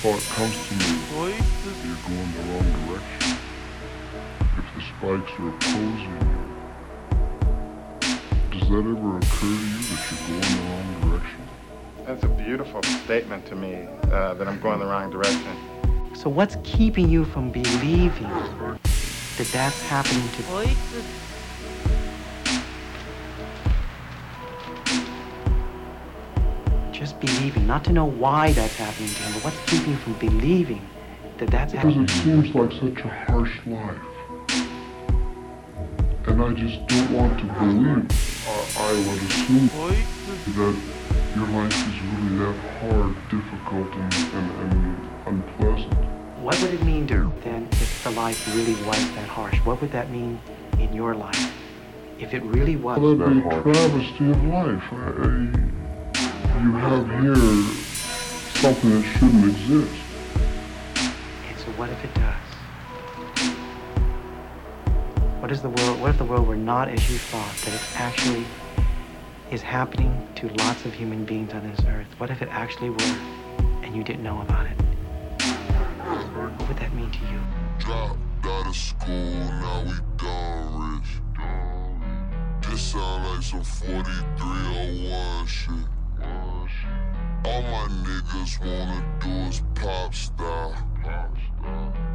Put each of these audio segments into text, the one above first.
thought comes to me, you're going the wrong direction. If the spikes are opposing you, does that ever occur to you that you're going the wrong direction? That's a beautiful statement to me uh, that I'm going the wrong direction. So what's keeping you from believing that that's happening to Just believing, not to know why that's happening to him, but what's keeping you from believing that that's happening. Because it seems like such a harsh life. And I just don't want to believe. I, I would assume that your life is really that hard, difficult, and, and, and unpleasant. What would it mean to then if the life really was that harsh? What would that mean in your life? If it really was Well, that'd be a travesty of life. I, I, you have here something that shouldn't exist. And so what if it does? What is the world what if the world were not as you thought, that it actually is happening to lots of human beings on this earth? What if it actually were and you didn't know about it? What would that mean to you? Dropped out of school, now we done rich. This sound like some 4301 shit. All my niggas wanna do is pop star.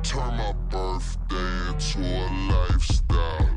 Turn my birthday into a lifestyle.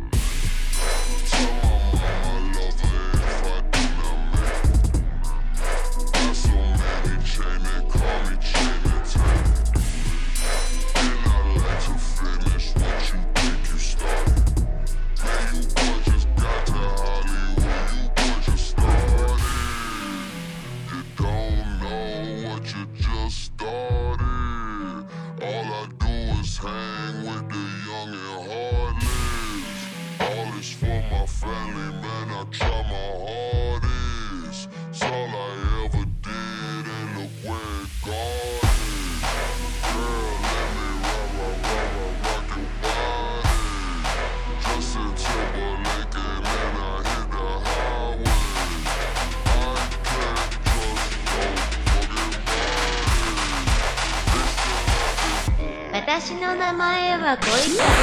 前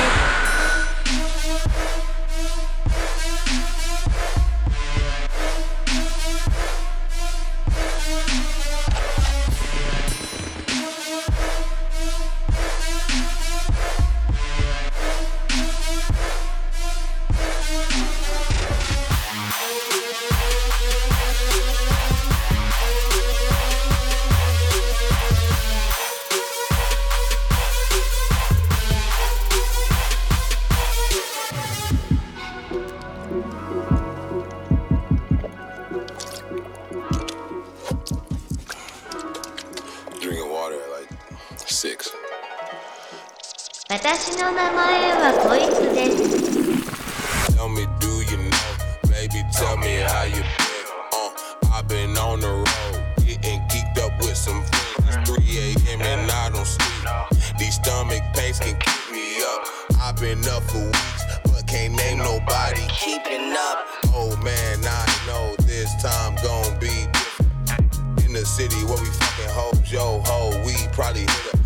city where we fucking hoes, yo ho, we probably hit up.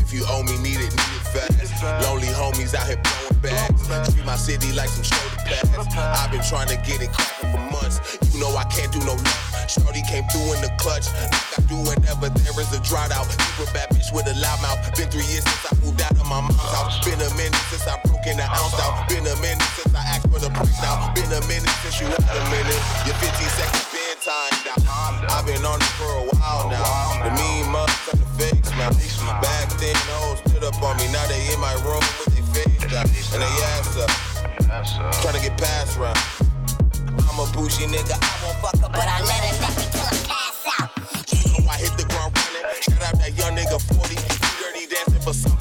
If you owe me, need it, need it fast. Lonely homies out here blowing bags. Treat my city like some shoulder pads. I've been trying to get it cracking for months. You know I can't do no love. Shorty came through in the clutch. Like I do whenever there is a drought out. Super bad bitch with a loud mouth. Been three years since I moved out of my mom's house. Been a minute since I broke in the ounce out. Been a minute since I asked for the price now. Been a minute since you had a minute. Your 15 seconds out. I've been on it for a while now. The mean the fake smile. Back then, hoes stood up on me. Now they in my room with their face out. And they ass up. Trying to get past round. I'm a bougie nigga. I won't fuck up, but I let a nigga till I pass out. You I hit the ground running. Shout out that young nigga 40. Dirty dancing for something.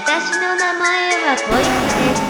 私の名前は小池です。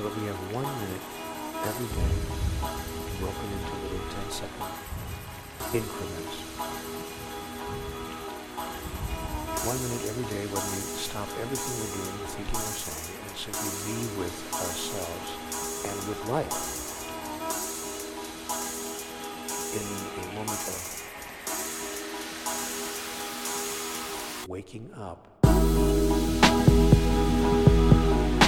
so that we have one minute every day broken into little 10 second increments. One minute every day when we stop everything we're doing, thinking or saying, and simply be with ourselves and with life in a moment of waking up. "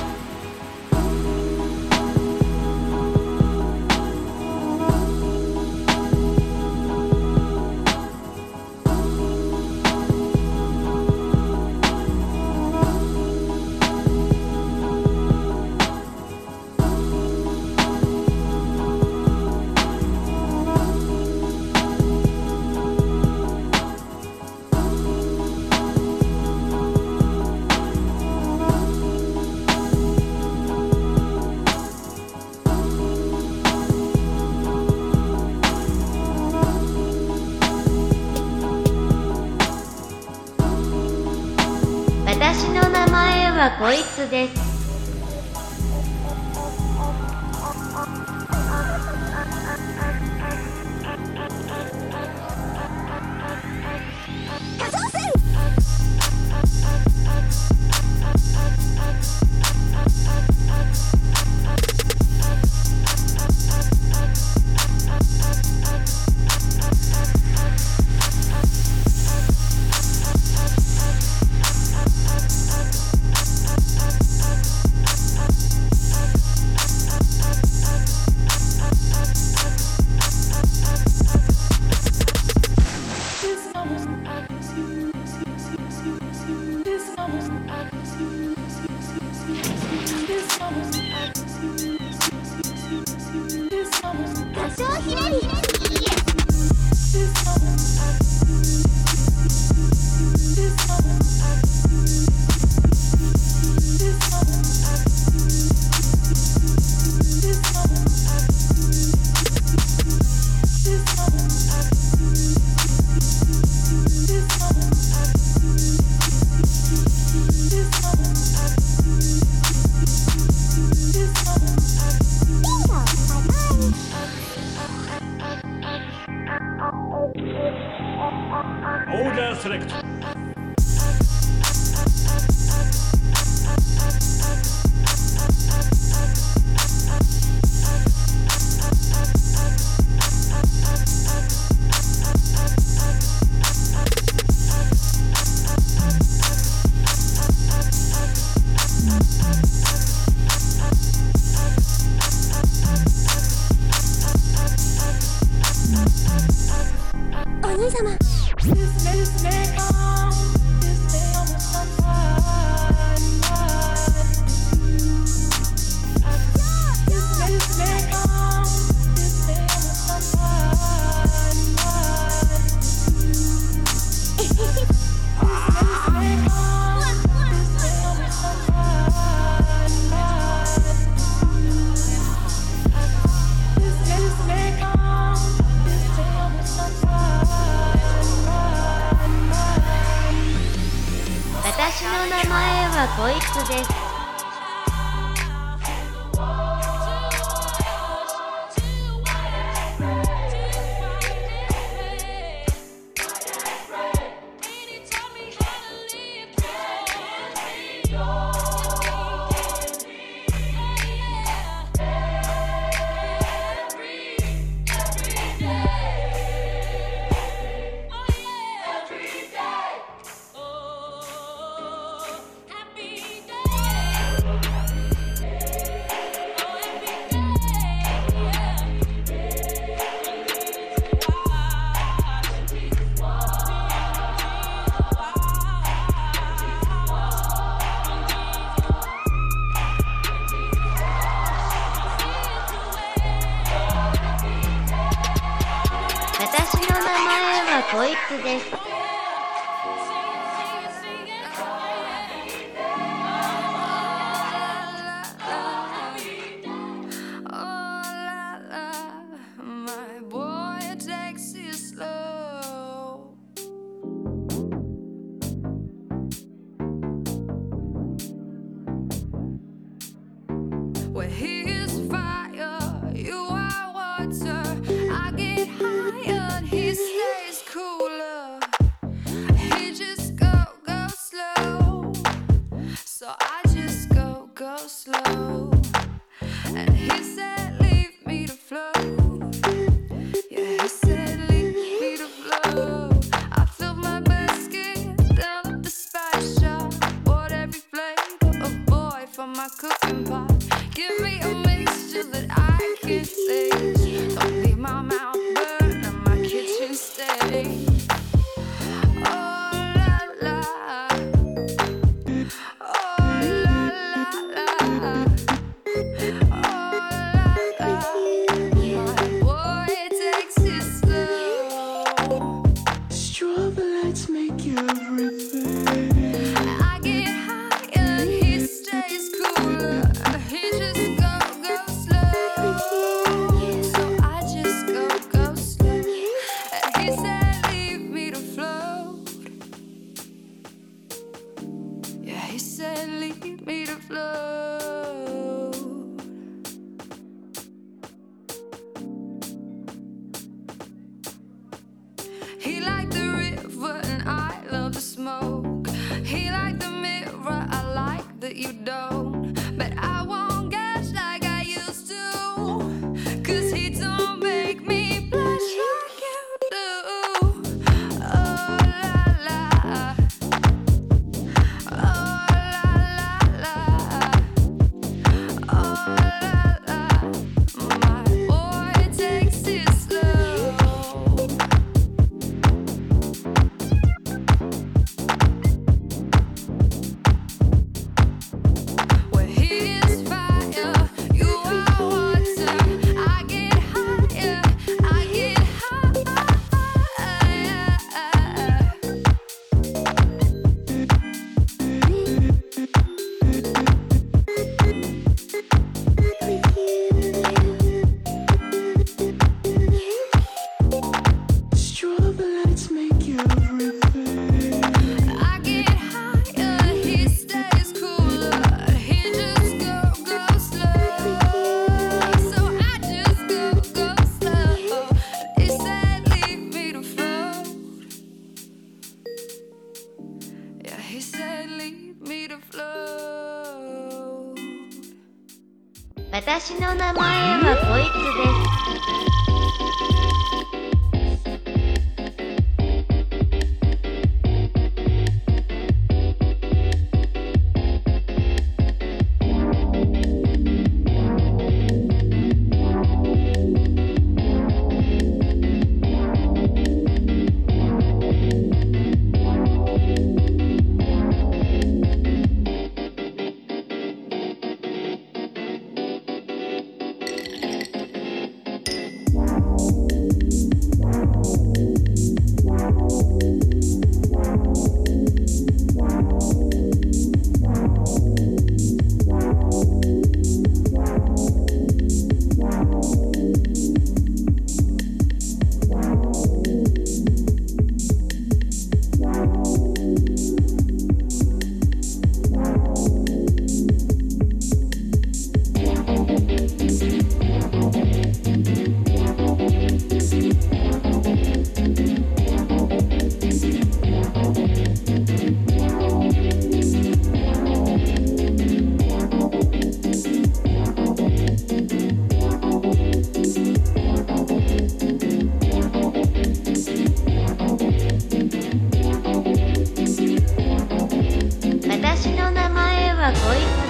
こいつです。名前はこいつです。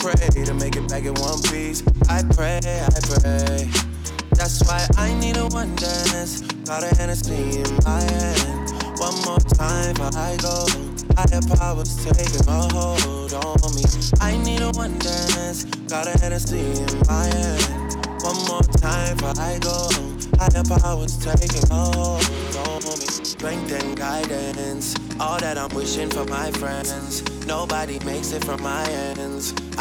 pray to make it back in one piece. I pray, I pray. That's why I need a one dance. Got a Hennessy in my hand. One more time before I go. Higher powers taking a hold on me. I need a one dance. Got a Hennessy in my hand. One more time before I go. Higher powers taking a hold on me. Strength and guidance. All that I'm wishing for my friends. Nobody makes it from my ends.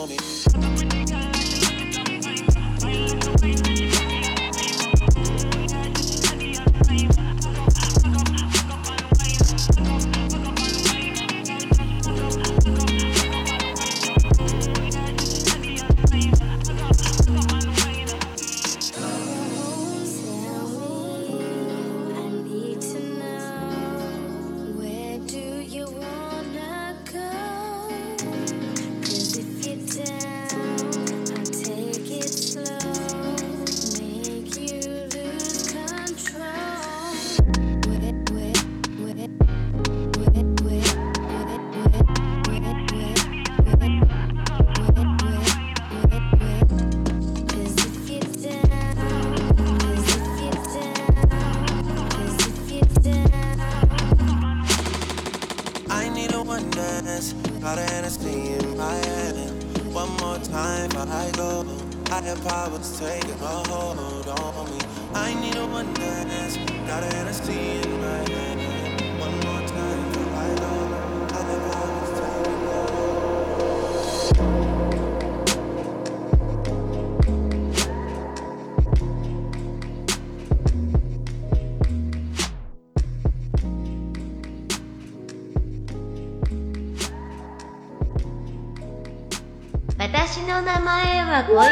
on it. 外国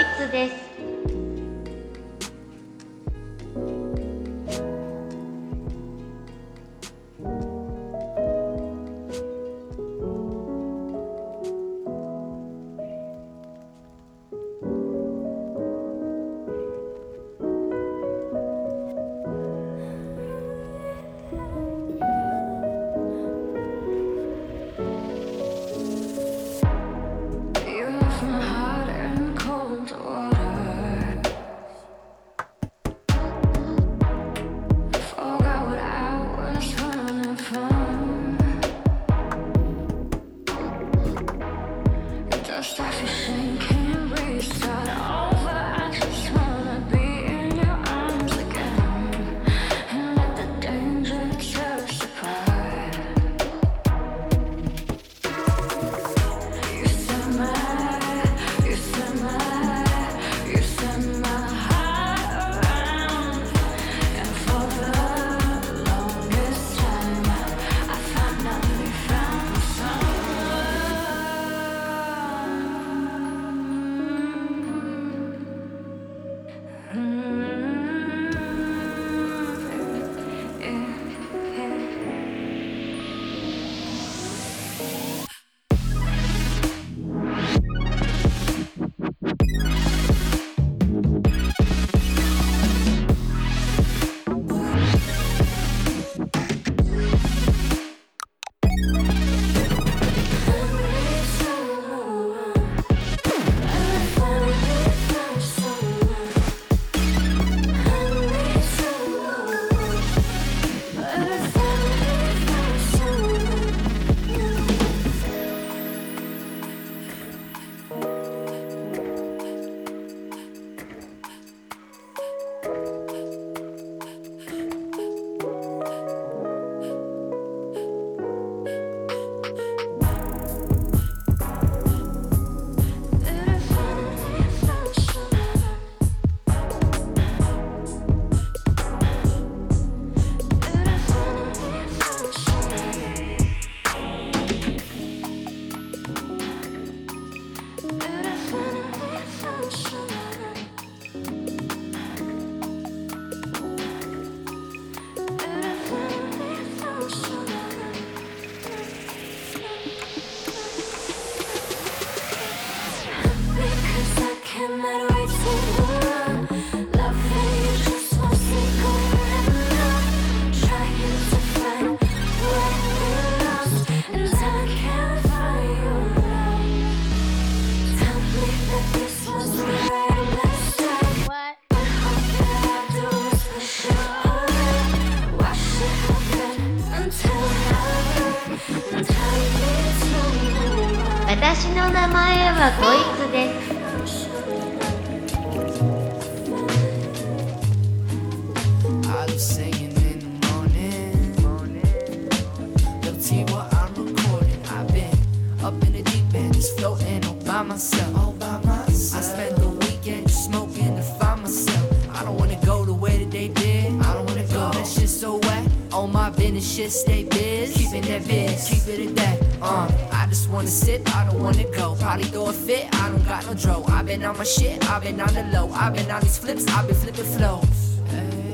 on my shit, I've been on the low. I've been on these flips, I've been flipping flows. Hey,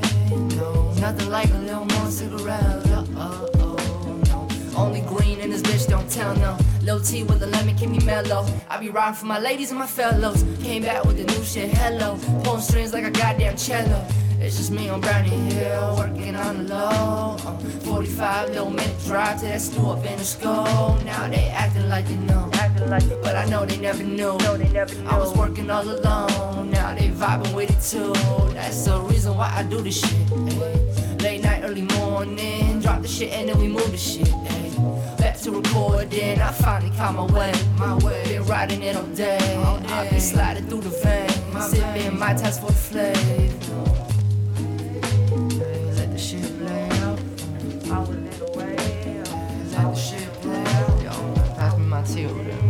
no, nothing like a little more cigarette. Uh, oh, oh, no. Only green in this bitch, don't tell no. Low T with a lemon, keep me mellow. I be riding for my ladies and my fellows. Came back with the new shit, hello. Pulling strings like a goddamn cello. It's just me on Brownie Hill, working on the low. Uh, 45 little minute drive to that store up in the school. Now they acting like they know, like they, but I know they never knew. No, they never knew. I was working all alone, now they vibing with it too. That's the reason why I do this shit. Late night, early morning, drop the shit and then we move the shit. Back to recording, I finally caught my way. My way, been riding it all day. I been sliding through the veins, sipping my taste for flame. Let the flavor. Let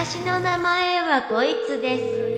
私の名前はこいつです。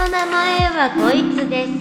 の名前はこいつです。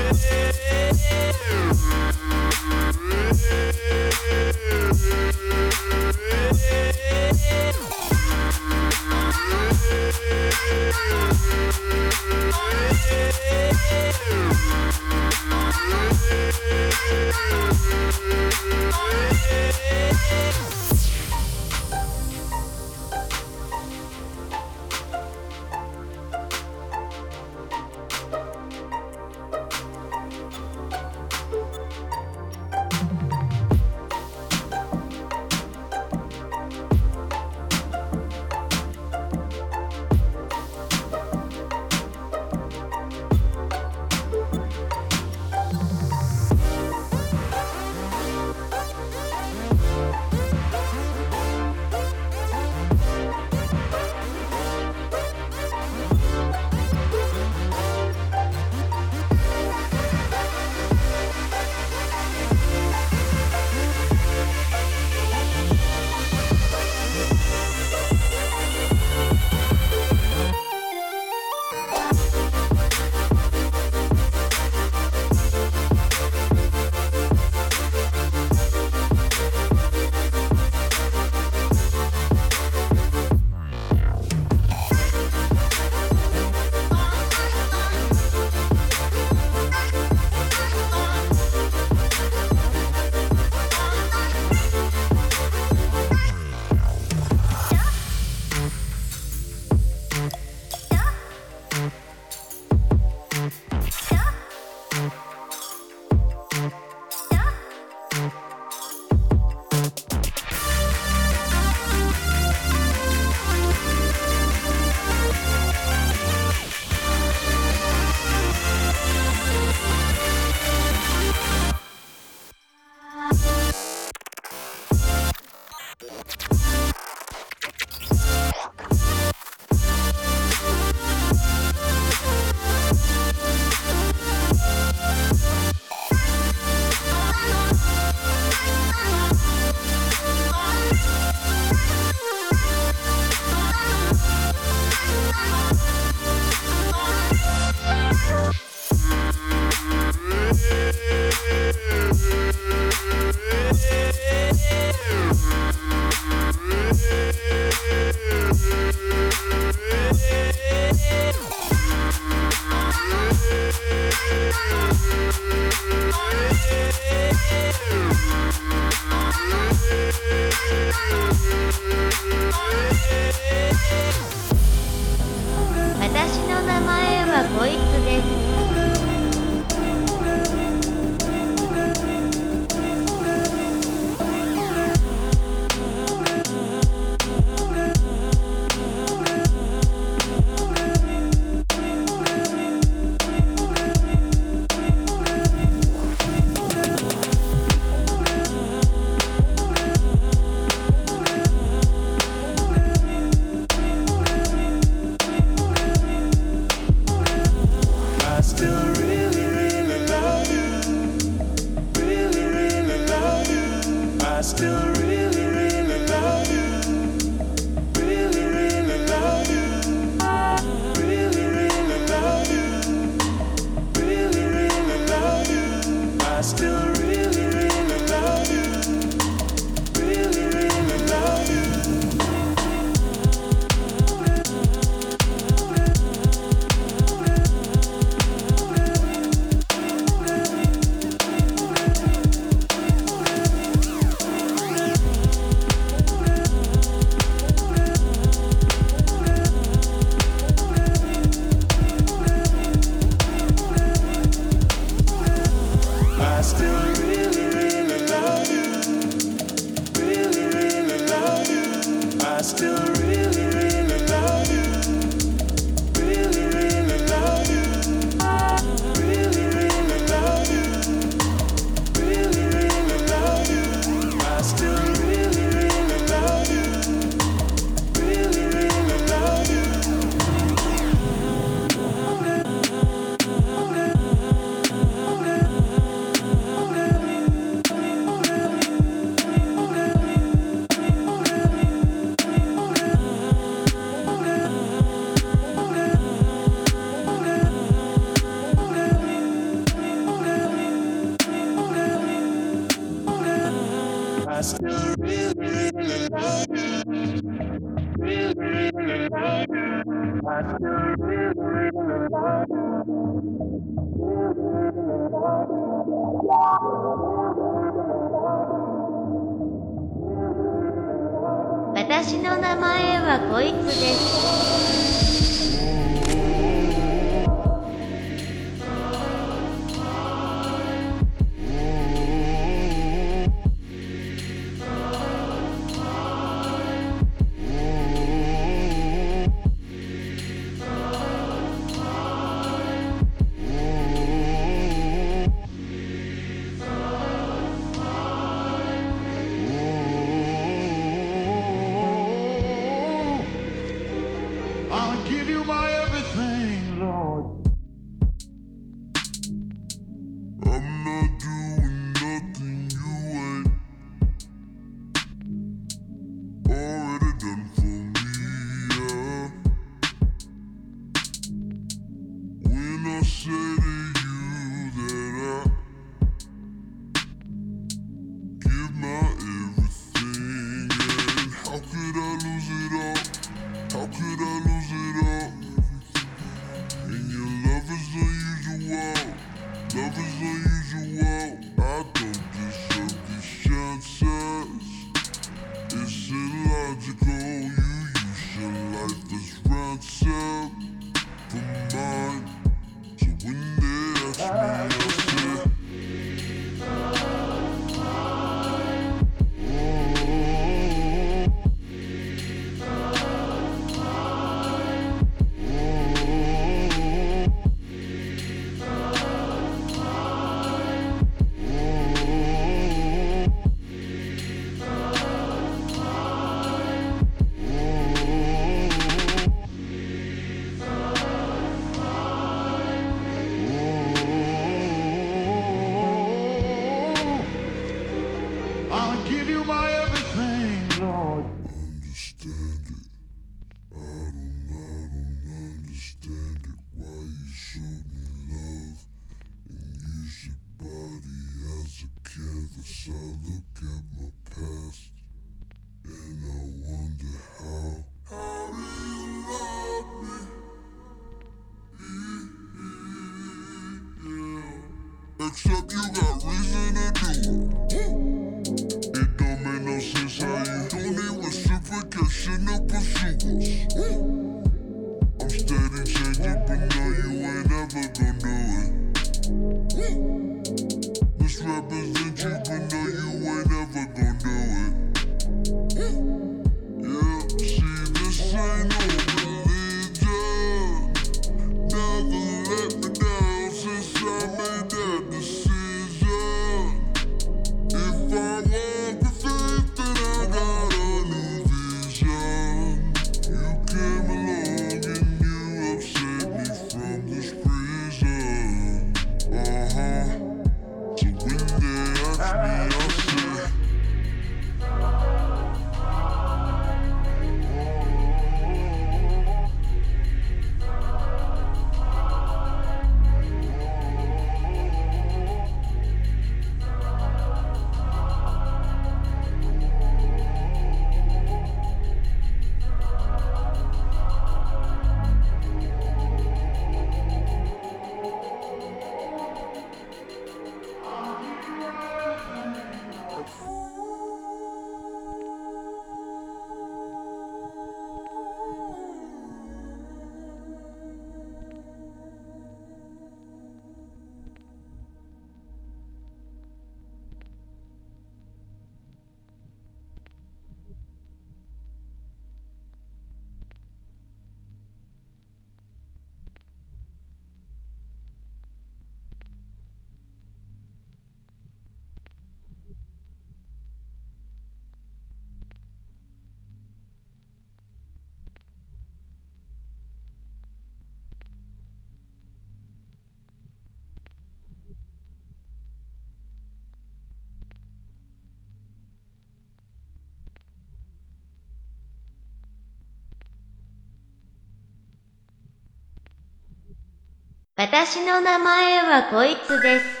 私の名前はこいつです。